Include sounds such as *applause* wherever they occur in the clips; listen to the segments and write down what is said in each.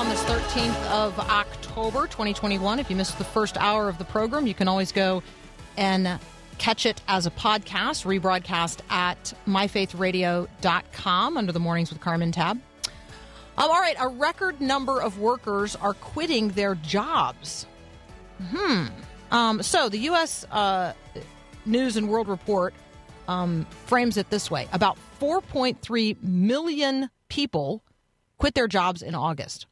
On this 13th of October, 2021. If you missed the first hour of the program, you can always go and catch it as a podcast, rebroadcast at myfaithradio.com under the Mornings with Carmen tab. Um, all right, a record number of workers are quitting their jobs. Hmm. Um, so the U.S. Uh, News and World Report um, frames it this way about 4.3 million people quit their jobs in August.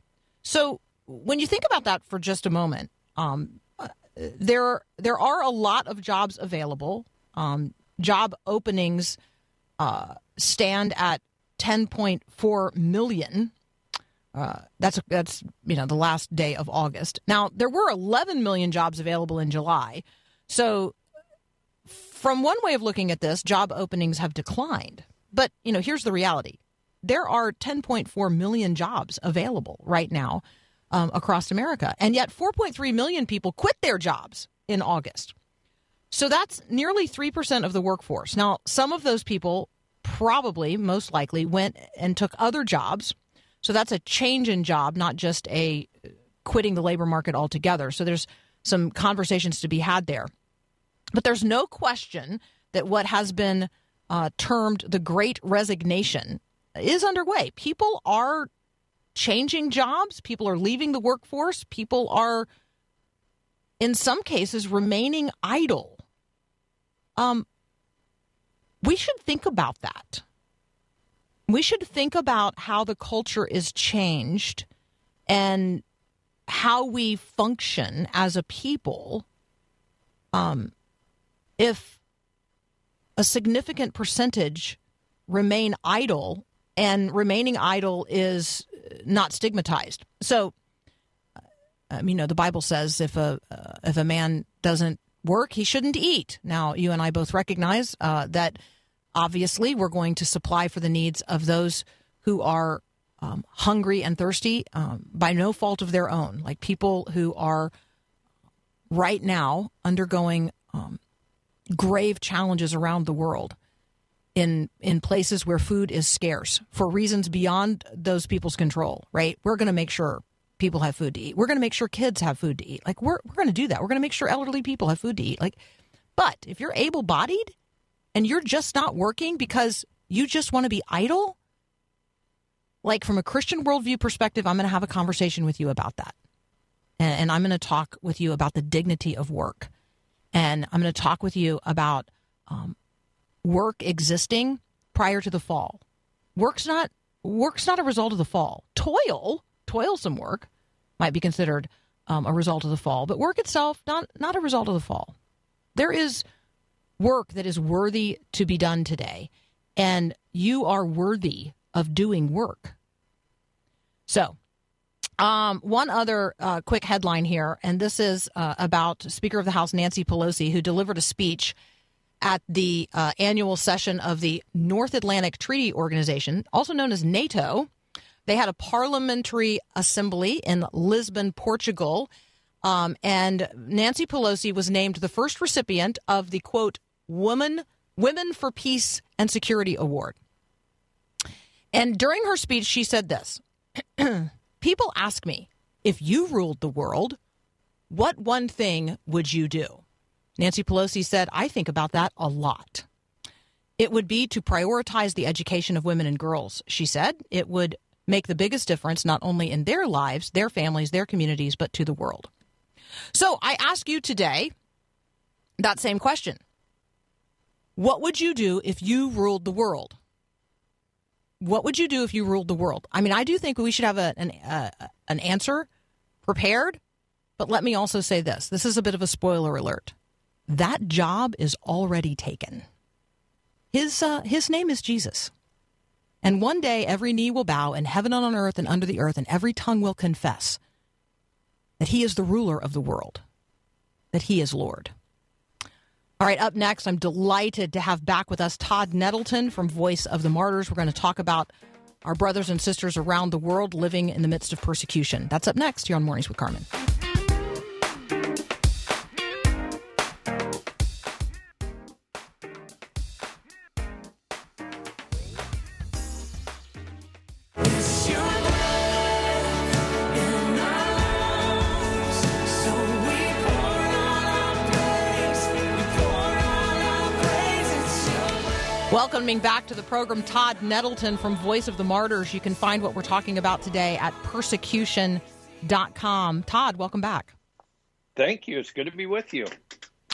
So when you think about that for just a moment, um, uh, there there are a lot of jobs available. Um, job openings uh, stand at 10.4 million. Uh, that's that's you know the last day of August. Now there were 11 million jobs available in July, so from one way of looking at this, job openings have declined. But you know here's the reality: there are 10.4 million jobs available right now um, across America. And yet 4.3 million people quit their jobs in August. So that's nearly 3% of the workforce. Now, some of those people probably, most likely, went and took other jobs. So that's a change in job, not just a quitting the labor market altogether. So there's some conversations to be had there. But there's no question that what has been uh, termed the great resignation is underway. People are changing jobs, people are leaving the workforce, people are, in some cases, remaining idle. Um, we should think about that. We should think about how the culture is changed and how we function as a people. Um, if a significant percentage remain idle and remaining idle is not stigmatized. So, mean, you know, the Bible says if a uh, if a man doesn't work, he shouldn't eat. Now, you and I both recognize uh, that. Obviously, we're going to supply for the needs of those who are um, hungry and thirsty um, by no fault of their own, like people who are right now undergoing um, grave challenges around the world in in places where food is scarce for reasons beyond those people's control, right? We're going to make sure people have food to eat. We're going to make sure kids have food to eat. Like we're we're going to do that. We're going to make sure elderly people have food to eat. Like but if you're able-bodied and you're just not working because you just want to be idle, like from a Christian worldview perspective, I'm going to have a conversation with you about that. And, and I'm going to talk with you about the dignity of work. And I'm going to talk with you about um, work existing prior to the fall. Work's not work's not a result of the fall. Toil, toilsome work, might be considered um, a result of the fall, but work itself not not a result of the fall. There is work that is worthy to be done today, and you are worthy of doing work. So, um, one other uh, quick headline here, and this is uh, about Speaker of the House Nancy Pelosi, who delivered a speech at the uh, annual session of the North Atlantic Treaty Organization, also known as NATO. They had a parliamentary assembly in Lisbon, Portugal. Um, and Nancy Pelosi was named the first recipient of the quote, Woman, Women for Peace and Security Award. And during her speech, she said this *clears throat* People ask me, if you ruled the world, what one thing would you do? Nancy Pelosi said, I think about that a lot. It would be to prioritize the education of women and girls, she said. It would make the biggest difference not only in their lives, their families, their communities, but to the world. So I ask you today that same question What would you do if you ruled the world? What would you do if you ruled the world? I mean, I do think we should have a, an, uh, an answer prepared But let me also say this this is a bit of a spoiler alert. That job is already taken. His, uh, his name is Jesus. And one day every knee will bow in heaven and on earth and under the earth, and every tongue will confess that he is the ruler of the world, that he is Lord. All right, up next, I'm delighted to have back with us Todd Nettleton from Voice of the Martyrs. We're going to talk about our brothers and sisters around the world living in the midst of persecution. That's up next here on Mornings with Carmen. Welcoming back to the program Todd Nettleton from Voice of the Martyrs. You can find what we're talking about today at persecution.com. Todd, welcome back. Thank you. It's good to be with you.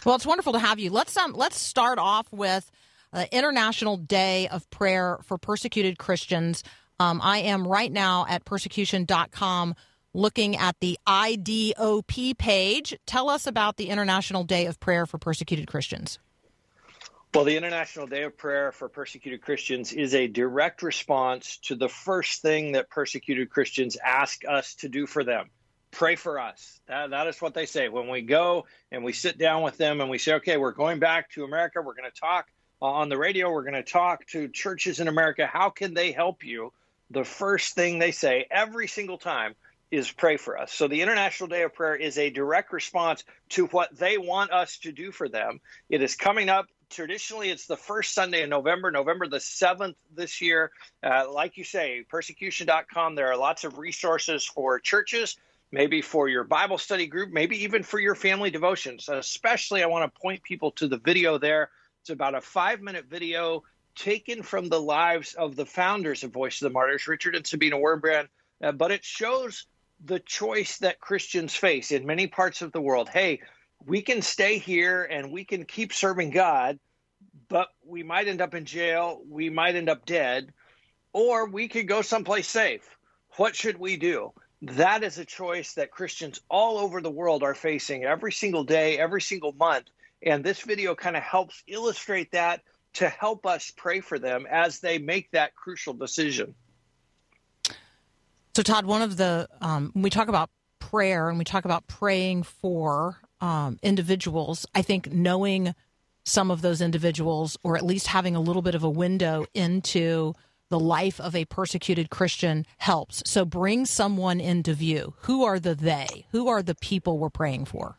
Well, it's wonderful to have you. Let's um let's start off with uh, International Day of Prayer for Persecuted Christians. Um, I am right now at persecution.com looking at the IDOP page. Tell us about the International Day of Prayer for Persecuted Christians. Well, the International Day of Prayer for Persecuted Christians is a direct response to the first thing that persecuted Christians ask us to do for them pray for us. That, that is what they say. When we go and we sit down with them and we say, okay, we're going back to America, we're going to talk uh, on the radio, we're going to talk to churches in America. How can they help you? The first thing they say every single time is pray for us. So the International Day of Prayer is a direct response to what they want us to do for them. It is coming up traditionally it's the first Sunday in November, November the 7th this year. Uh, like you say, persecution.com, there are lots of resources for churches, maybe for your Bible study group, maybe even for your family devotions. Especially, I want to point people to the video there. It's about a five minute video taken from the lives of the founders of Voice of the Martyrs, Richard and Sabina Wurmbrand, uh, but it shows the choice that Christians face in many parts of the world. Hey, we can stay here and we can keep serving God, but we might end up in jail, we might end up dead, or we could go someplace safe. What should we do? That is a choice that Christians all over the world are facing every single day, every single month. And this video kind of helps illustrate that to help us pray for them as they make that crucial decision. So, Todd, one of the, um, when we talk about prayer and we talk about praying for um, individuals, I think knowing some of those individuals, or at least having a little bit of a window into the life of a persecuted Christian helps. So bring someone into view. Who are the they? Who are the people we're praying for?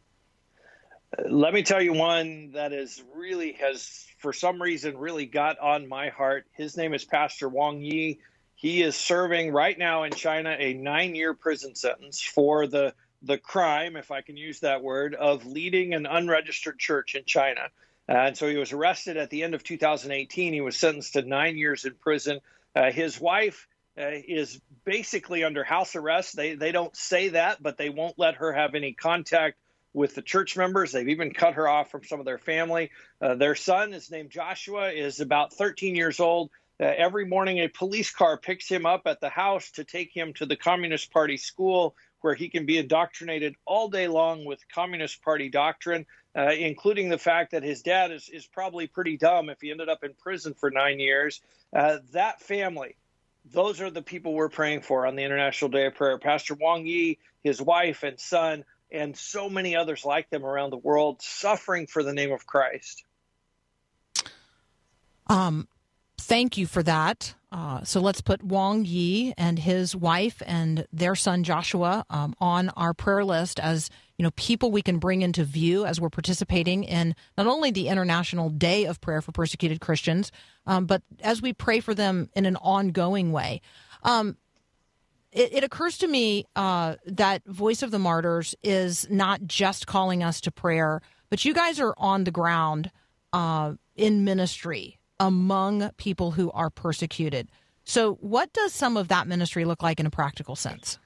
Let me tell you one that is really has, for some reason, really got on my heart. His name is Pastor Wang Yi. He is serving right now in China a nine year prison sentence for the the crime, if I can use that word, of leading an unregistered church in China. Uh, and so he was arrested at the end of 2018. He was sentenced to nine years in prison. Uh, his wife uh, is basically under house arrest. They they don't say that, but they won't let her have any contact with the church members. They've even cut her off from some of their family. Uh, their son is named Joshua, is about 13 years old. Uh, every morning, a police car picks him up at the house to take him to the Communist Party school where he can be indoctrinated all day long with Communist Party doctrine, uh, including the fact that his dad is, is probably pretty dumb if he ended up in prison for nine years. Uh, that family, those are the people we're praying for on the International Day of Prayer. Pastor Wang Yi, his wife and son, and so many others like them around the world suffering for the name of Christ. Um, thank you for that. Uh, so let's put Wang Yi and his wife and their son Joshua um, on our prayer list as you know people we can bring into view as we're participating in not only the International Day of Prayer for Persecuted Christians, um, but as we pray for them in an ongoing way. Um, it, it, occurs to me uh, that Voice of the Martyrs is not just calling us to prayer, but you guys are on the ground uh, in ministry among people who are persecuted. So, what does some of that ministry look like in a practical sense?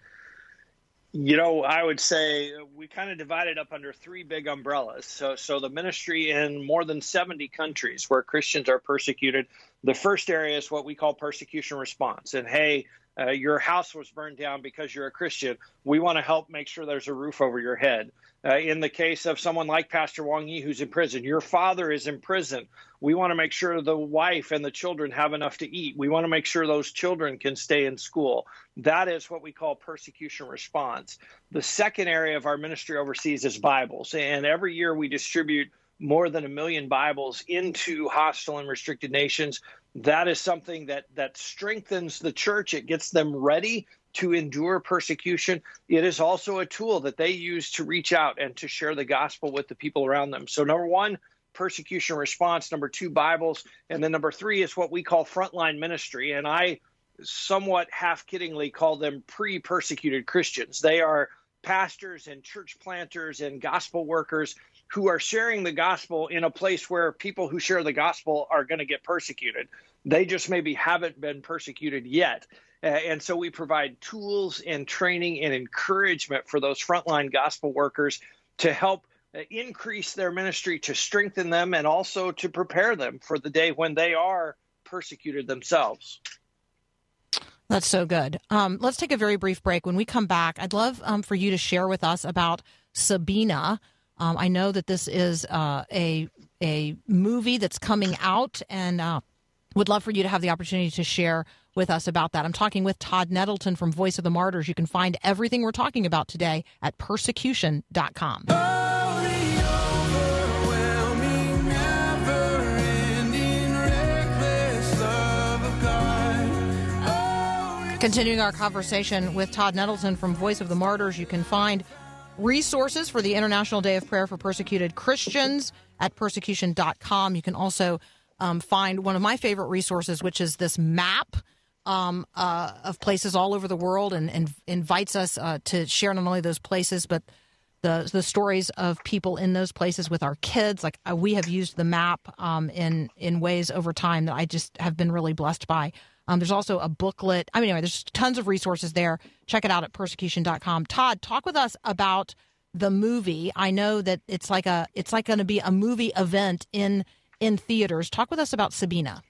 You know, I would say we kind of divided up under three big umbrellas. So, so the ministry in more than 70 countries where Christians are persecuted. The first area is what we call persecution response. And hey, uh, your house was burned down because you're a Christian. We want to help make sure there's a roof over your head. Uh, in the case of someone like Pastor Wang Yi who's in prison, your father is in prison. We want to make sure the wife and the children have enough to eat. We want to make sure those children can stay in school. That is what we call persecution response. The second area of our ministry overseas is Bibles. And every year we distribute more than a million Bibles into hostile and restricted nations. That is something that that strengthens the church. It gets them ready to endure persecution. It is also a tool that they use to reach out and to share the gospel with the people around them. So, number one, persecution response. Number two, Bibles. And then number three is what we call frontline ministry. And I somewhat half kiddingly call them pre persecuted Christians. They are pastors and church planters and gospel workers who are sharing the gospel in a place where people who share the gospel are going to get persecuted. They just maybe haven't been persecuted yet. Uh, and so we provide tools and training and encouragement for those frontline gospel workers to help uh, increase their ministry, to strengthen them, and also to prepare them for the day when they are persecuted themselves. That's so good. Um, let's take a very brief break. When we come back, I'd love um, for you to share with us about Sabina. Um, I know that this is uh, a a movie that's coming out, and uh, would love for you to have the opportunity to share with us about that. I'm talking with Todd Nettleton from Voice of the Martyrs. You can find everything we're talking about today at persecution.com. Continuing our conversation with Todd Nettleton from Voice of the Martyrs, you can find resources for the International Day of Prayer for Persecuted Christians at persecution.com. You can also um, find one of my favorite resources, which is this map um, uh, of places all over the world and, and invites us uh, to share not only those places, but the the stories of people in those places with our kids. Like uh, we have used the map um, in in ways over time that I just have been really blessed by. Um, there's also a booklet. I mean, anyway, there's tons of resources there. Check it out at persecution.com. Todd, talk with us about the movie. I know that it's like a it's like going to be a movie event in in theaters. Talk with us about Sabina.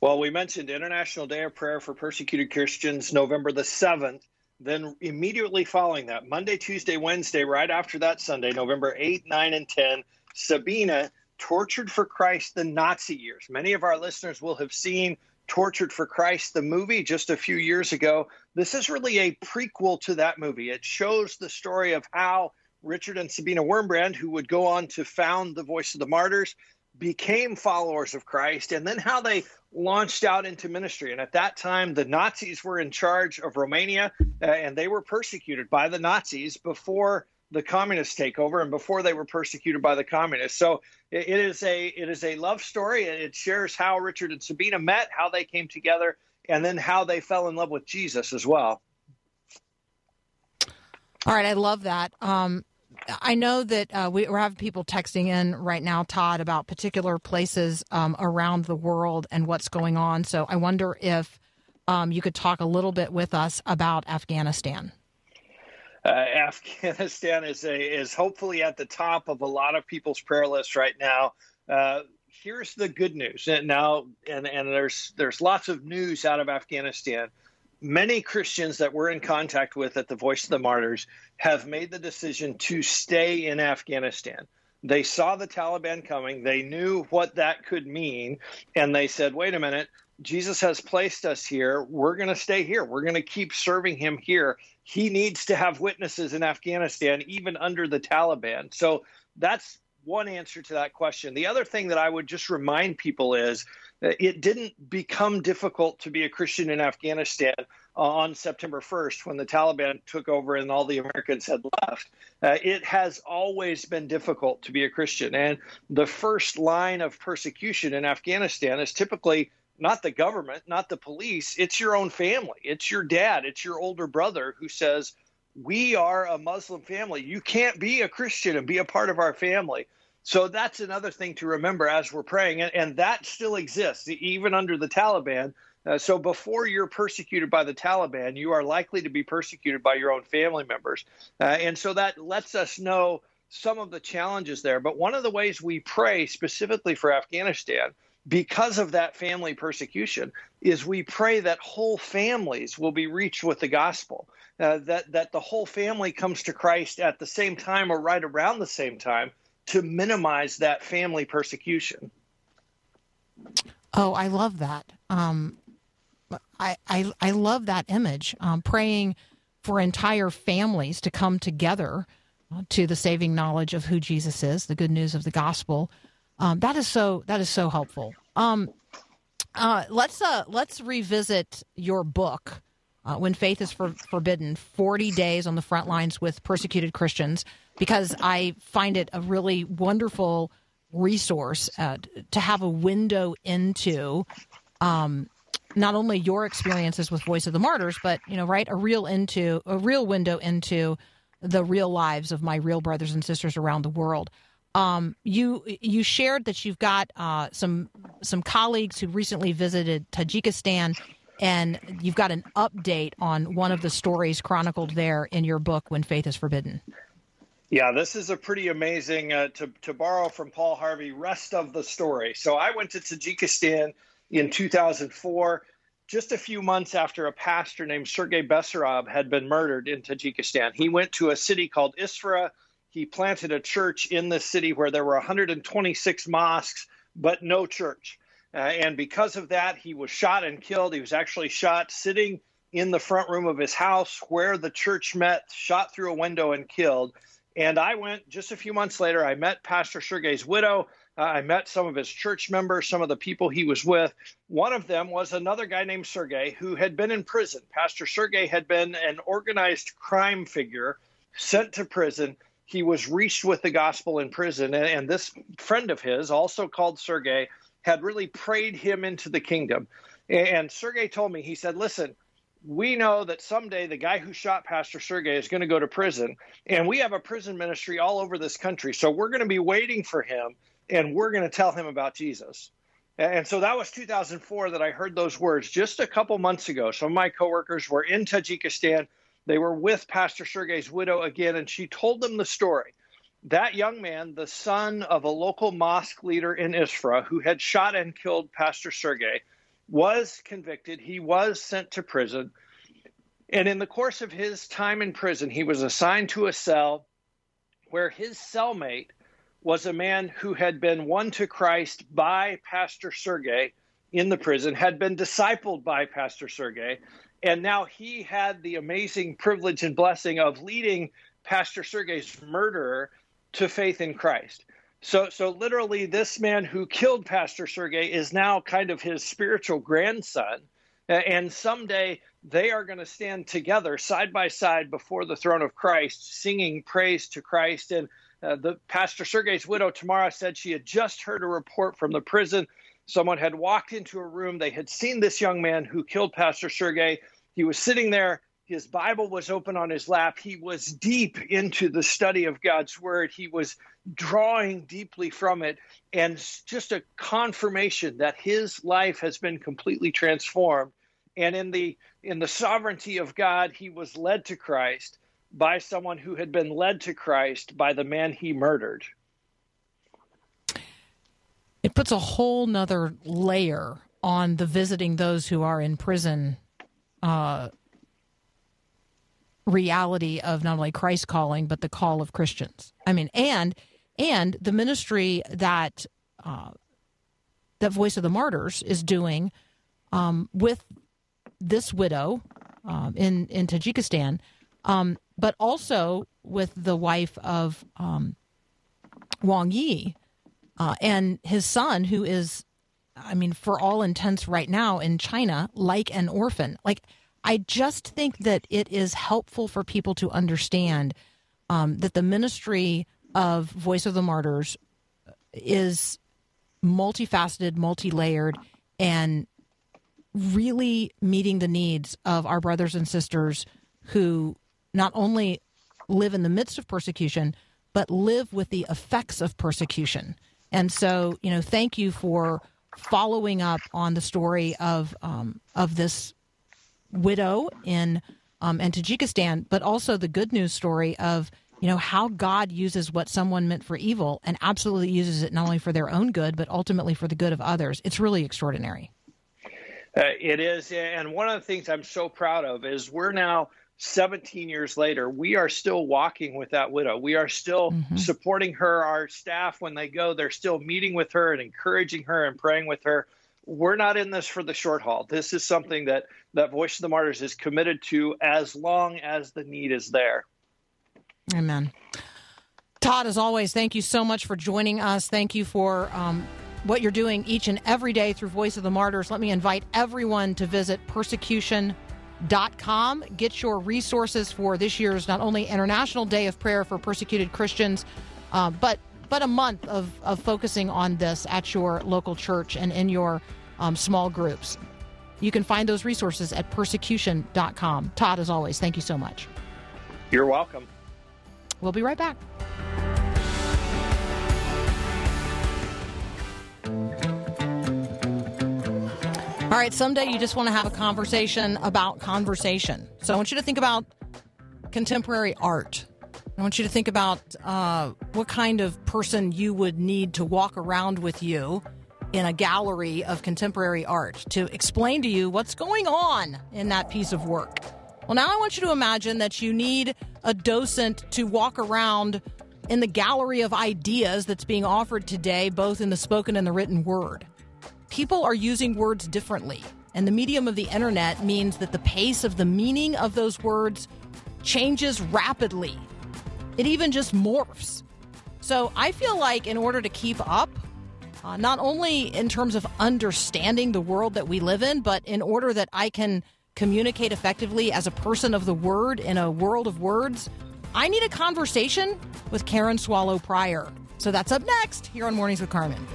Well, we mentioned International Day of Prayer for Persecuted Christians, November the 7th. Then immediately following that, Monday, Tuesday, Wednesday, right after that Sunday, November 8, 9, and 10, Sabina, Tortured for Christ, the Nazi Years. Many of our listeners will have seen Tortured for Christ, the movie, just a few years ago. This is really a prequel to that movie. It shows the story of how Richard and Sabina Wurmbrand, who would go on to found the Voice of the Martyrs, became followers of Christ, and then how they launched out into ministry. And at that time, the Nazis were in charge of Romania, uh, and they were persecuted by the Nazis before the communist takeover and before they were persecuted by the communists. So it, is a it is a love story. It shares how Richard and Sabina met, how they came together, and then how they fell in love with Jesus as well. All right, I love that. Um, I know that uh, we, are having people texting in right now, Todd, about particular places um, around the world and what's going on. So I wonder if um, you could talk a little bit with us about Afghanistan. Uh, *laughs* Afghanistan is a, is hopefully at the top of a lot of people's prayer lists right now. Uh, here's the good news. And now, and and there's there's lots of news out of Afghanistan many Christians that we're in contact with at the Voice of the Martyrs have made the decision to stay in Afghanistan. They saw the Taliban coming, they knew what that could mean, and they said, wait a minute, Jesus has placed us here. We're going to stay here. We're going to keep serving him here. He needs to have witnesses in Afghanistan, even under the Taliban. So that's one answer to that question. The other thing that I would just remind people is it didn't become difficult to be a Christian in Afghanistan uh, on September 1st when the Taliban took over and all the Americans had left. Uh, it has always been difficult to be a Christian. And the first line of persecution in Afghanistan is typically not the government, not the police, it's your own family. It's your dad, it's your older brother who says, We are a Muslim family. You can't be a Christian and be a part of our family. So that's another thing to remember as we're praying, and, and that still exists even under the Taliban. Uh, so before you're persecuted by the Taliban, you are likely to be persecuted by your own family members, uh, and so that lets us know some of the challenges there. But one of the ways we pray specifically for Afghanistan because of that family persecution is we pray that whole families will be reached with the gospel uh, that that the whole family comes to Christ at the same time or right around the same time to minimize that family persecution. Oh, I love that. Um, I, I I love that image. Um, praying for entire families to come together uh, to the saving knowledge of who Jesus is, the good news of the gospel. Um, that is so that is so helpful. Um, uh, let's uh, let's revisit your book uh, when faith is for, forbidden 40 days on the front lines with persecuted christians because i find it a really wonderful resource uh, to have a window into um, not only your experiences with voice of the martyrs but you know right a real into a real window into the real lives of my real brothers and sisters around the world um, you you shared that you've got uh, some some colleagues who recently visited Tajikistan and you've got an update on one of the stories chronicled there in your book, When Faith is Forbidden. Yeah, this is a pretty amazing, uh, to, to borrow from Paul Harvey, rest of the story. So I went to Tajikistan in 2004, just a few months after a pastor named Sergei Bessarab had been murdered in Tajikistan. He went to a city called Isfara. He planted a church in the city where there were 126 mosques, but no church. Uh, and because of that, he was shot and killed. He was actually shot sitting in the front room of his house where the church met, shot through a window and killed. And I went just a few months later. I met Pastor Sergei's widow. Uh, I met some of his church members, some of the people he was with. One of them was another guy named Sergei who had been in prison. Pastor Sergei had been an organized crime figure sent to prison. He was reached with the gospel in prison. And, and this friend of his, also called Sergei, had really prayed him into the kingdom. And Sergei told me, he said, listen, we know that someday the guy who shot Pastor Sergei is going to go to prison, and we have a prison ministry all over this country. So we're going to be waiting for him, and we're going to tell him about Jesus. And so that was 2004 that I heard those words just a couple months ago. Some of my coworkers were in Tajikistan. They were with Pastor Sergei's widow again, and she told them the story that young man, the son of a local mosque leader in Isfara who had shot and killed Pastor Sergei, was convicted. He was sent to prison. And in the course of his time in prison, he was assigned to a cell where his cellmate was a man who had been won to Christ by Pastor Sergei in the prison, had been discipled by Pastor Sergei, and now he had the amazing privilege and blessing of leading Pastor Sergei's murderer to faith in Christ. So, so literally, this man who killed Pastor Sergei is now kind of his spiritual grandson. And someday they are going to stand together side by side before the throne of Christ, singing praise to Christ. And uh, the Pastor Sergei's widow, Tamara, said she had just heard a report from the prison. Someone had walked into a room. They had seen this young man who killed Pastor Sergei. He was sitting there his Bible was open on his lap. He was deep into the study of God's Word. He was drawing deeply from it, and just a confirmation that his life has been completely transformed. And in the in the sovereignty of God, he was led to Christ by someone who had been led to Christ by the man he murdered. It puts a whole nother layer on the visiting those who are in prison uh, reality of not only Christ calling but the call of Christians. I mean, and and the ministry that uh, that Voice of the Martyrs is doing um, with this widow um, in in Tajikistan, um, but also with the wife of um, Wang Yi uh, and his son, who is, I mean, for all intents right now in China, like an orphan, like I just think that it is helpful for people to understand um, that the ministry of Voice of the Martyrs is multifaceted, multi layered, and really meeting the needs of our brothers and sisters who not only live in the midst of persecution, but live with the effects of persecution. And so, you know, thank you for following up on the story of um, of this widow in um, and Tajikistan, but also the good news story of you know, how God uses what someone meant for evil and absolutely uses it not only for their own good, but ultimately for the good of others. It's really extraordinary. Uh, it is. And one of the things I'm so proud of is we're now 17 years later, we are still walking with that widow. We are still mm-hmm. supporting her. Our staff, when they go, they're still meeting with her and encouraging her and praying with her. We're not in this for the short haul. This is something that, that Voice of the Martyrs is committed to as long as the need is there. Amen. Todd, as always, thank you so much for joining us. Thank you for um, what you're doing each and every day through Voice of the Martyrs. Let me invite everyone to visit persecution.com. Get your resources for this year's not only International Day of Prayer for Persecuted Christians, uh, but but a month of, of focusing on this at your local church and in your um, small groups. You can find those resources at persecution.com. Todd, as always, thank you so much. You're welcome. We'll be right back. All right, someday you just want to have a conversation about conversation. So I want you to think about contemporary art. I want you to think about uh, what kind of person you would need to walk around with you in a gallery of contemporary art to explain to you what's going on in that piece of work. Well, now I want you to imagine that you need a docent to walk around in the gallery of ideas that's being offered today, both in the spoken and the written word people are using words differently. And the medium of the internet means that the pace of the meaning of those words changes rapidly. It even just morphs. So I feel like in order to keep up, uh, not only in terms of understanding the world that we live in, but in order that I can communicate effectively as a person of the word in a world of words, I need a conversation with Karen Swallow Prior. So that's up next here on Mornings with Carmen.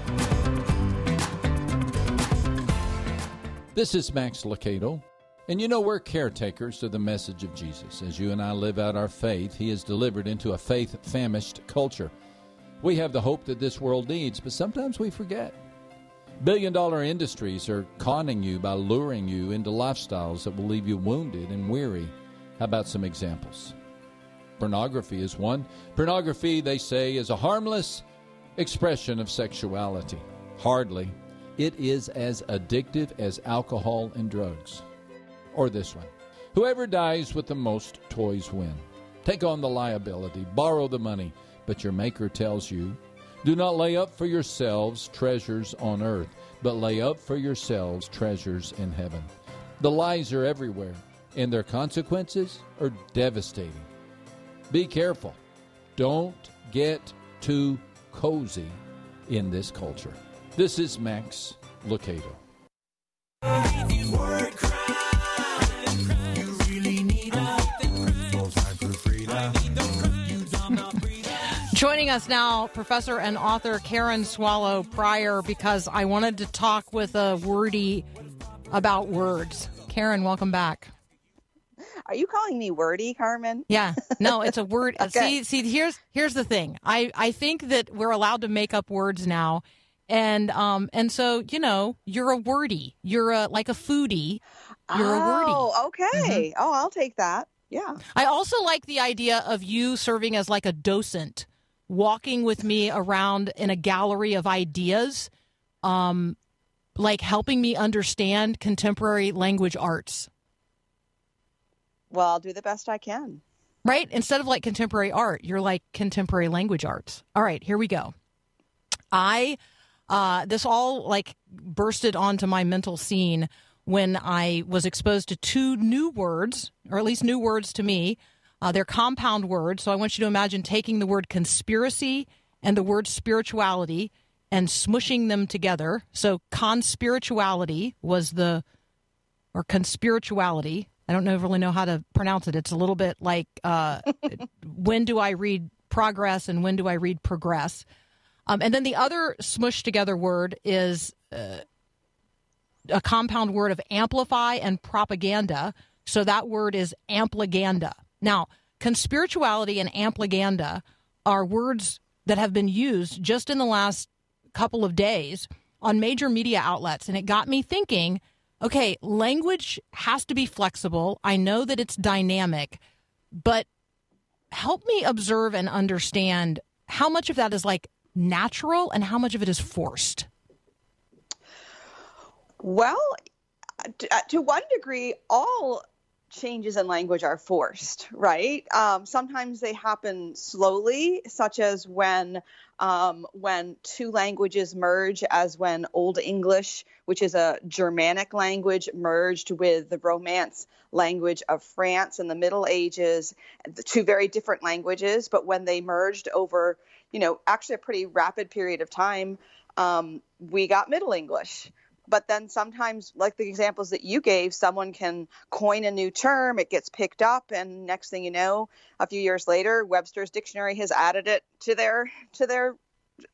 This is Max Lucado. And you know, we're caretakers of the message of Jesus. As you and I live out our faith, He is delivered into a faith famished culture. We have the hope that this world needs, but sometimes we forget. Billion dollar industries are conning you by luring you into lifestyles that will leave you wounded and weary. How about some examples? Pornography is one. Pornography, they say, is a harmless expression of sexuality. Hardly. It is as addictive as alcohol and drugs. Or this one Whoever dies with the most toys win. Take on the liability, borrow the money, but your Maker tells you do not lay up for yourselves treasures on earth, but lay up for yourselves treasures in heaven. The lies are everywhere, and their consequences are devastating. Be careful. Don't get too cozy in this culture. This is Max Lucado. Joining us now, Professor and author Karen Swallow Prior, because I wanted to talk with a wordy about words. Karen, welcome back. Are you calling me wordy, Carmen? Yeah. No, it's a word. *laughs* okay. See, see, here's here's the thing. I I think that we're allowed to make up words now, and um and so you know you're a wordy. You're a like a foodie. You're oh, a wordy. Oh okay. Mm-hmm. oh i'll take that. Yeah. I also like the idea of you serving as like a docent walking with me around in a gallery of ideas um like helping me understand contemporary language arts. Well i'll do the best i can. Right? Instead of like contemporary art you're like contemporary language arts. All right here we go. I uh, this all like bursted onto my mental scene when I was exposed to two new words, or at least new words to me. Uh, they're compound words. So I want you to imagine taking the word conspiracy and the word spirituality and smushing them together. So conspirituality was the, or conspirituality. I don't know, really know how to pronounce it. It's a little bit like uh, *laughs* when do I read progress and when do I read progress? Um, and then the other smushed together word is uh, a compound word of amplify and propaganda. So that word is ampliganda. Now, conspirituality and ampliganda are words that have been used just in the last couple of days on major media outlets. And it got me thinking okay, language has to be flexible. I know that it's dynamic, but help me observe and understand how much of that is like natural and how much of it is forced. Well, to, uh, one degree, all changes in language are forced, right? Um, sometimes they happen slowly, such as when um, when two languages merge, as when Old English, which is a Germanic language, merged with the Romance language of France in the Middle Ages, two very different languages, but when they merged over, you know, actually a pretty rapid period of time, um, we got Middle English. But then sometimes like the examples that you gave someone can coin a new term it gets picked up and next thing you know a few years later webster's dictionary has added it to their to their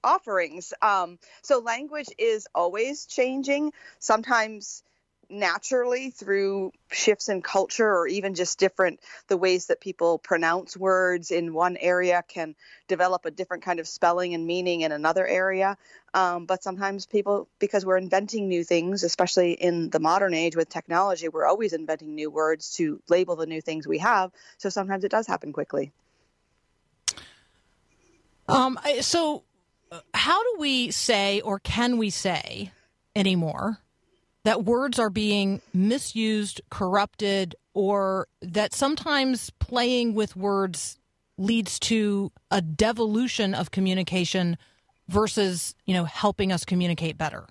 offerings. Um, so language is always changing. Sometimes naturally through shifts in culture or even just different the ways that people pronounce words in one area can develop a different kind of spelling and meaning in another area. Um, but sometimes people because we're inventing new things especially in the modern age with technology we're always inventing new words to label the new things we have. So sometimes it does happen quickly. Um, so uh, how do we say or can we say anymore that words are being misused, corrupted, or that sometimes playing with words leads to a devolution of communication versus, you know, helping us communicate better.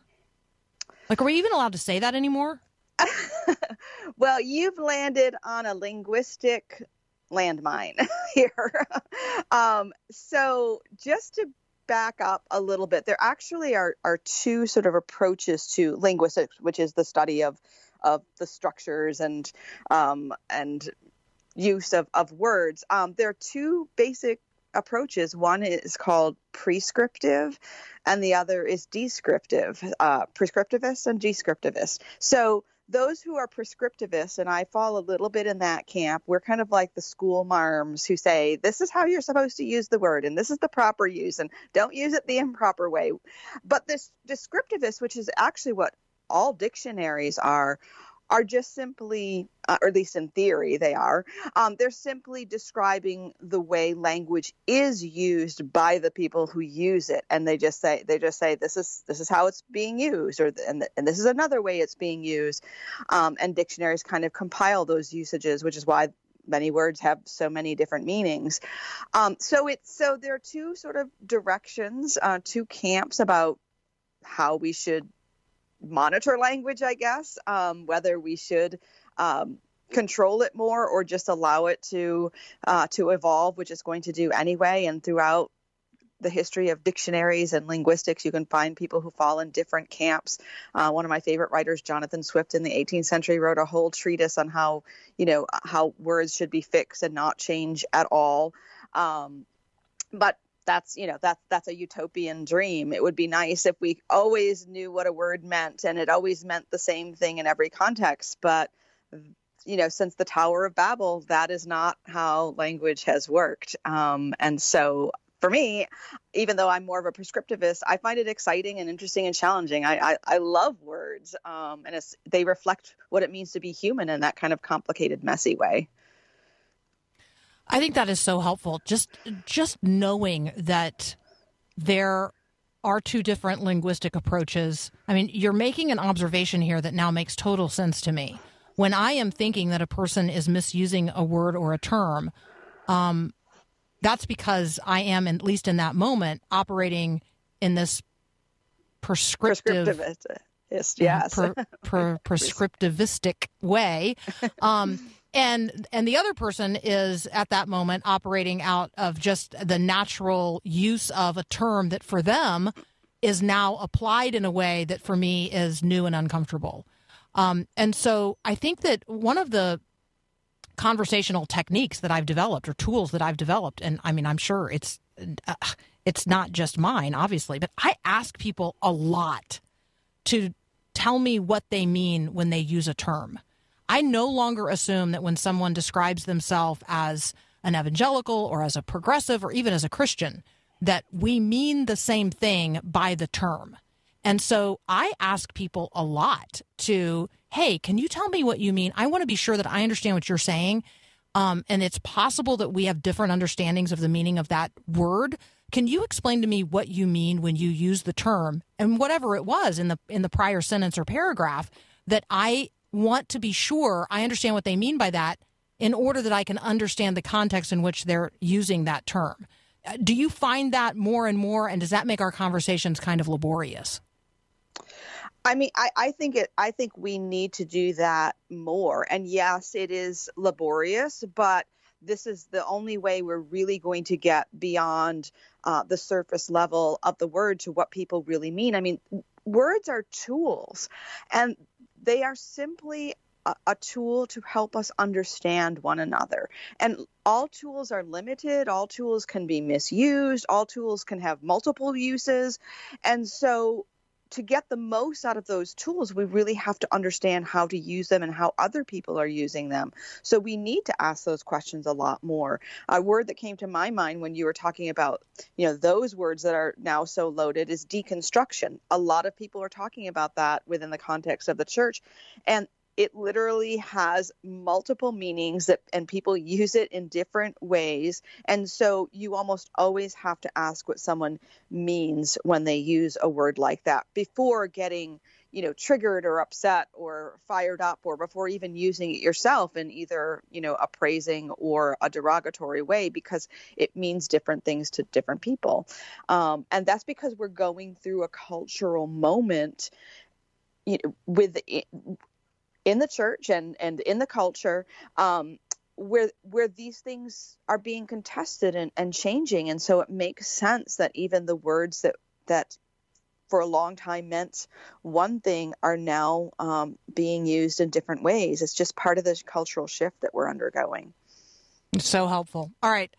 Like, are we even allowed to say that anymore? *laughs* well, you've landed on a linguistic landmine *laughs* here. *laughs* um, so, just to back up a little bit, there actually are, are two sort of approaches to linguistics, which is the study of of the structures and um, and use of, of words. Um, there are two basic approaches. One is called prescriptive, and the other is descriptive, uh, prescriptivist and descriptivist. So those who are prescriptivists, and I fall a little bit in that camp, we're kind of like the school marms who say, this is how you're supposed to use the word, and this is the proper use, and don't use it the improper way. But this descriptivist, which is actually what all dictionaries are, are just simply, uh, or at least in theory, they are. Um, they're simply describing the way language is used by the people who use it, and they just say they just say this is this is how it's being used, or and, and this is another way it's being used. Um, and dictionaries kind of compile those usages, which is why many words have so many different meanings. Um, so it's so there are two sort of directions, uh, two camps about how we should monitor language, I guess, um, whether we should um, control it more or just allow it to uh, to evolve, which it's going to do anyway. And throughout the history of dictionaries and linguistics, you can find people who fall in different camps. Uh, one of my favorite writers, Jonathan Swift, in the 18th century, wrote a whole treatise on how you know how words should be fixed and not change at all. Um, but that's you know that's that's a utopian dream it would be nice if we always knew what a word meant and it always meant the same thing in every context but you know since the tower of babel that is not how language has worked um, and so for me, even though I'm more of a prescriptivist, I find it exciting and interesting and challenging. I, I, I love words, um, and they reflect what it means to be human in that kind of complicated, messy way. I think that is so helpful. Just just knowing that there are two different linguistic approaches. I mean, you're making an observation here that now makes total sense to me. When I am thinking that a person is misusing a word or a term, um, that's because I am, at least in that moment, operating in this prescriptive, yes, per, per, *laughs* prescriptivistic way. Um, and and the other person is at that moment operating out of just the natural use of a term that for them is now applied in a way that for me is new and uncomfortable. Um, and so i think that one of the conversational techniques that i've developed or tools that i've developed and i mean i'm sure it's uh, it's not just mine obviously but i ask people a lot to tell me what they mean when they use a term I no longer assume that when someone describes themselves as an evangelical or as a progressive or even as a Christian, that we mean the same thing by the term. And so I ask people a lot to, hey, can you tell me what you mean? I want to be sure that I understand what you're saying. Um, and it's possible that we have different understandings of the meaning of that word. Can you explain to me what you mean when you use the term and whatever it was in the in the prior sentence or paragraph that I want to be sure I understand what they mean by that in order that I can understand the context in which they're using that term. Uh, do you find that more and more and does that make our conversations kind of laborious? I mean, I, I think it. I think we need to do that more. And yes, it is laborious, but this is the only way we're really going to get beyond uh, the surface level of the word to what people really mean. I mean, words are tools, and they are simply a, a tool to help us understand one another. And all tools are limited, all tools can be misused, all tools can have multiple uses. And so to get the most out of those tools, we really have to understand how to use them and how other people are using them. So we need to ask those questions a lot more. A word that came to my mind when you were talking about, you know, those words that are now so loaded is deconstruction. A lot of people are talking about that within the context of the church. And it literally has multiple meanings that and people use it in different ways. And so you almost always have to ask what someone means when they use a word like that before getting you know triggered or upset or fired up or before even using it yourself in either you know a praising or a derogatory way because it means different things to different people. Um, and that's because we're going through a cultural moment you know, with in the church and and in the culture um, where where these things are being contested and, and changing. And so it makes sense that even the words that that for a long time meant one thing are now um, being used in different ways. It's just part of this cultural shift that we're undergoing. So helpful. All right.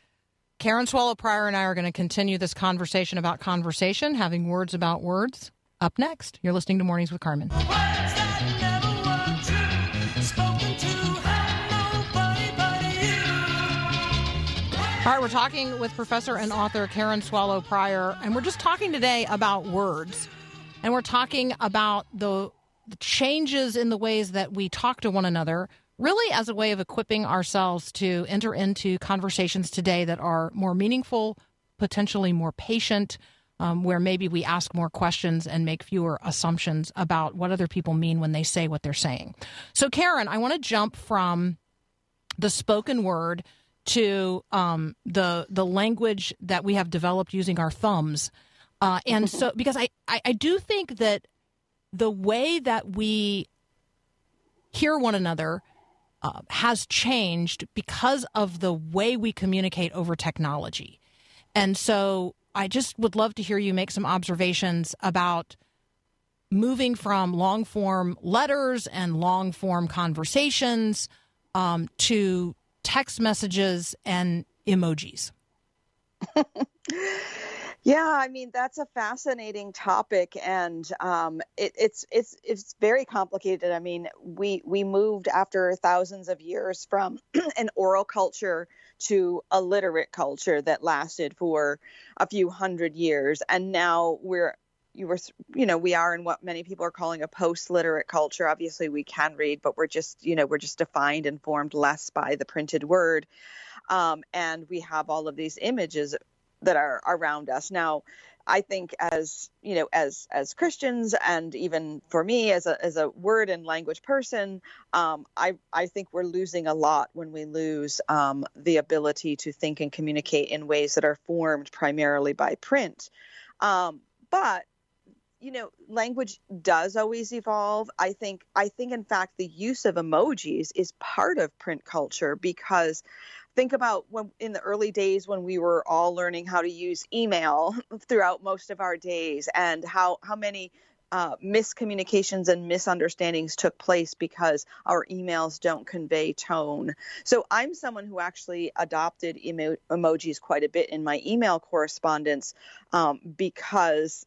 Karen swallow prior and i are going to continue this conversation about conversation having words about words. Up next you're listening to mornings with carmen All right, we're talking with professor and author Karen Swallow Prior, and we're just talking today about words. And we're talking about the, the changes in the ways that we talk to one another, really as a way of equipping ourselves to enter into conversations today that are more meaningful, potentially more patient, um, where maybe we ask more questions and make fewer assumptions about what other people mean when they say what they're saying. So, Karen, I want to jump from the spoken word to um, the the language that we have developed using our thumbs, uh, and so *laughs* because I, I I do think that the way that we hear one another uh, has changed because of the way we communicate over technology, and so I just would love to hear you make some observations about moving from long form letters and long form conversations um, to text messages and emojis? *laughs* Yeah, I mean that's a fascinating topic, and um, it, it's it's it's very complicated. I mean, we we moved after thousands of years from *clears throat* an oral culture to a literate culture that lasted for a few hundred years, and now we're you were you know we are in what many people are calling a post literate culture. Obviously we can read but we're just you know we're just defined and formed less by the printed word. Um, and we have all of these images that are around us. Now i think as you know as as christians and even for me as a as a word and language person um, i i think we're losing a lot when we lose um, the ability to think and communicate in ways that are formed primarily by print. Um, but you know language does always evolve i think i think in fact the use of emojis is part of print culture because think about when in the early days when we were all learning how to use email *laughs* throughout most of our days and how how many uh, miscommunications and misunderstandings took place because our emails don't convey tone. So I'm someone who actually adopted emo- emojis quite a bit in my email correspondence um, because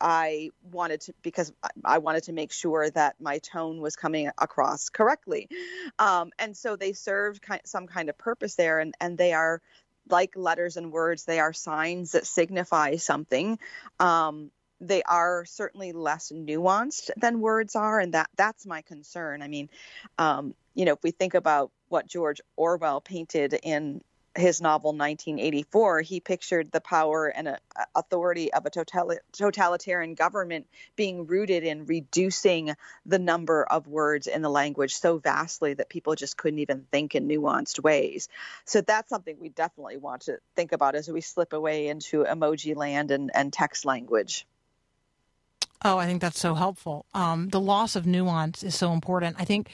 I wanted to because I wanted to make sure that my tone was coming across correctly, um, and so they served some kind of purpose there, and and they are like letters and words; they are signs that signify something. Um, they are certainly less nuanced than words are, and that that's my concern. I mean, um, you know, if we think about what George Orwell painted in his novel 1984, he pictured the power and uh, authority of a totalitarian government being rooted in reducing the number of words in the language so vastly that people just couldn't even think in nuanced ways. So that's something we definitely want to think about as we slip away into emoji land and, and text language. Oh, I think that's so helpful. Um, the loss of nuance is so important. I think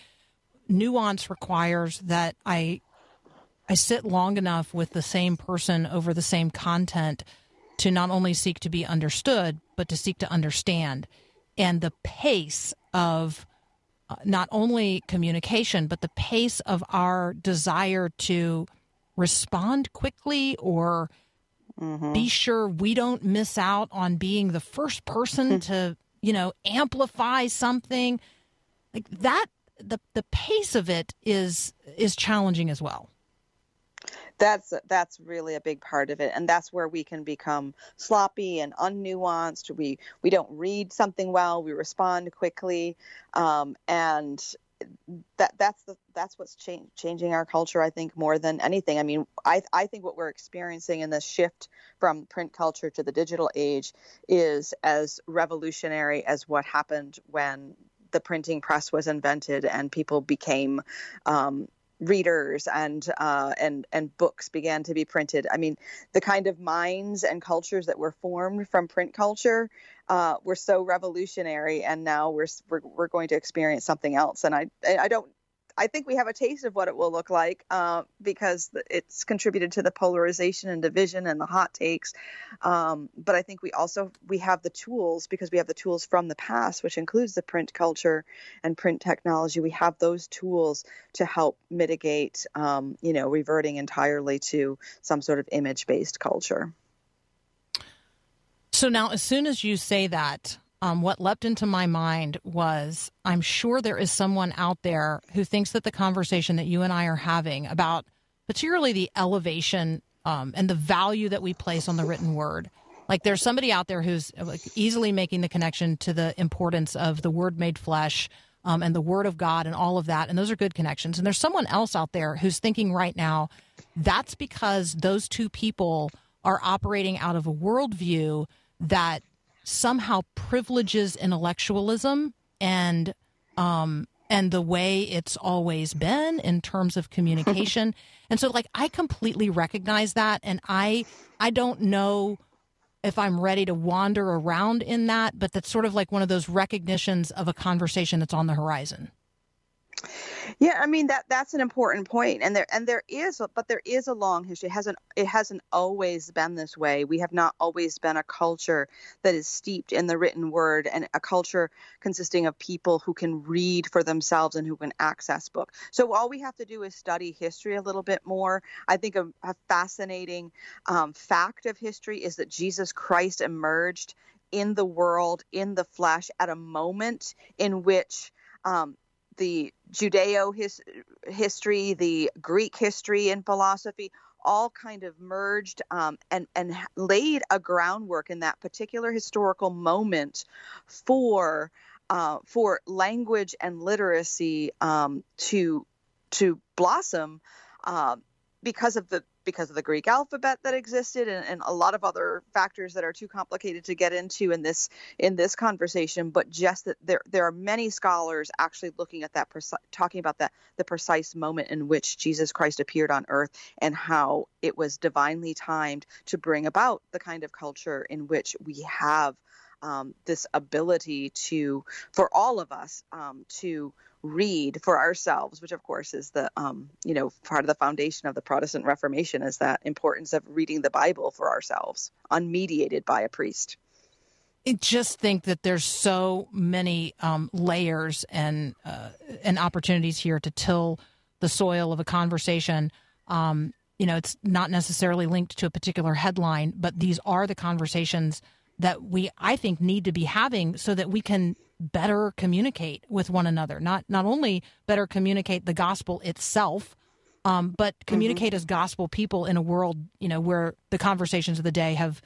nuance requires that I I sit long enough with the same person over the same content to not only seek to be understood, but to seek to understand. And the pace of uh, not only communication, but the pace of our desire to respond quickly or mm-hmm. be sure we don't miss out on being the first person to, you know, amplify something like that. The, the pace of it is is challenging as well that's that's really a big part of it and that's where we can become sloppy and unnuanced. We we don't read something well we respond quickly um, and that that's the that's what's change, changing our culture i think more than anything. I mean i i think what we're experiencing in this shift from print culture to the digital age is as revolutionary as what happened when the printing press was invented and people became um, readers and uh, and and books began to be printed. I mean, the kind of minds and cultures that were formed from print culture uh, were so revolutionary, and now we're, we're we're going to experience something else. And I I don't I think we have a taste of what it will look like uh, because it's contributed to the polarization and division and the hot takes. Um, but I think we also we have the tools because we have the tools from the past, which includes the print culture and print technology. We have those tools to help mitigate, um, you know, reverting entirely to some sort of image-based culture. So now, as soon as you say that, um, what leapt into my mind was I'm sure there is someone out there who thinks that the conversation that you and I are having about particularly the elevation um, and the value that we place on the written word. Like there's somebody out there who's like easily making the connection to the importance of the word made flesh um, and the word of God and all of that. And those are good connections. And there's someone else out there who's thinking right now that's because those two people are operating out of a worldview that somehow privileges intellectualism and um, and the way it's always been in terms of communication. *laughs* and so like I completely recognize that and I I don't know if I'm ready to wander around in that, but that's sort of like one of those recognitions of a conversation that's on the horizon. Yeah, I mean that that's an important point, and there and there is, but there is a long history. It hasn't it hasn't always been this way. We have not always been a culture that is steeped in the written word, and a culture consisting of people who can read for themselves and who can access book. So all we have to do is study history a little bit more. I think a, a fascinating um, fact of history is that Jesus Christ emerged in the world in the flesh at a moment in which um, the Judeo his, history, the Greek history and philosophy, all kind of merged um, and and laid a groundwork in that particular historical moment for uh, for language and literacy um, to to blossom uh, because of the because of the Greek alphabet that existed and, and, a lot of other factors that are too complicated to get into in this in this conversation. But just that there there are many scholars actually looking at that talking about that the precise moment in which Jesus Christ appeared on earth and how it was divinely timed to bring about the kind of culture in which we have um, this ability to for all of us um, to read for ourselves, which of course is the um, you know part of the foundation of the Protestant Reformation is that importance of reading the Bible for ourselves, unmediated by a priest. I just think that there's so many um, layers and uh, and opportunities here to till the soil of a conversation. Um, you know, it's not necessarily linked to a particular headline, but these are the conversations that we, I think, need to be having so that we can better communicate with one another. Not not only better communicate the gospel itself, um, but mm-hmm. communicate mm-hmm. as gospel people in a world you know where the conversations of the day have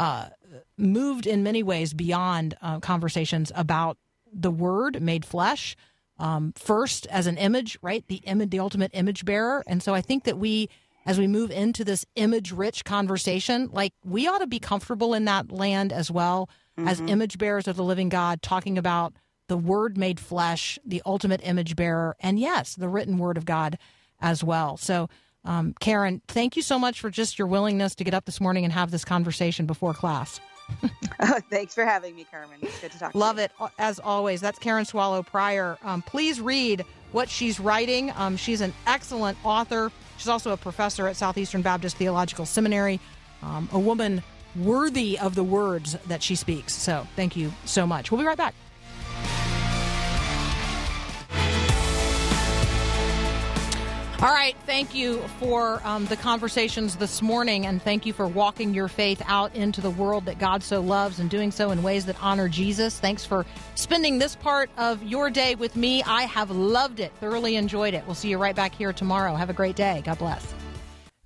uh, moved in many ways beyond uh, conversations about the Word made flesh. Um, first, as an image, right? The image, the ultimate image bearer. And so I think that we, as we move into this image rich conversation, like we ought to be comfortable in that land as well mm-hmm. as image bearers of the living God, talking about the Word made flesh, the ultimate image bearer, and yes, the written Word of God as well. So, um, Karen, thank you so much for just your willingness to get up this morning and have this conversation before class. *laughs* oh, thanks for having me, Carmen. It's good to talk. Love to it as always. That's Karen Swallow Prior. Um, please read what she's writing. Um, she's an excellent author. She's also a professor at Southeastern Baptist Theological Seminary. Um, a woman worthy of the words that she speaks. So, thank you so much. We'll be right back. All right. Thank you for um, the conversations this morning, and thank you for walking your faith out into the world that God so loves and doing so in ways that honor Jesus. Thanks for spending this part of your day with me. I have loved it, thoroughly enjoyed it. We'll see you right back here tomorrow. Have a great day. God bless.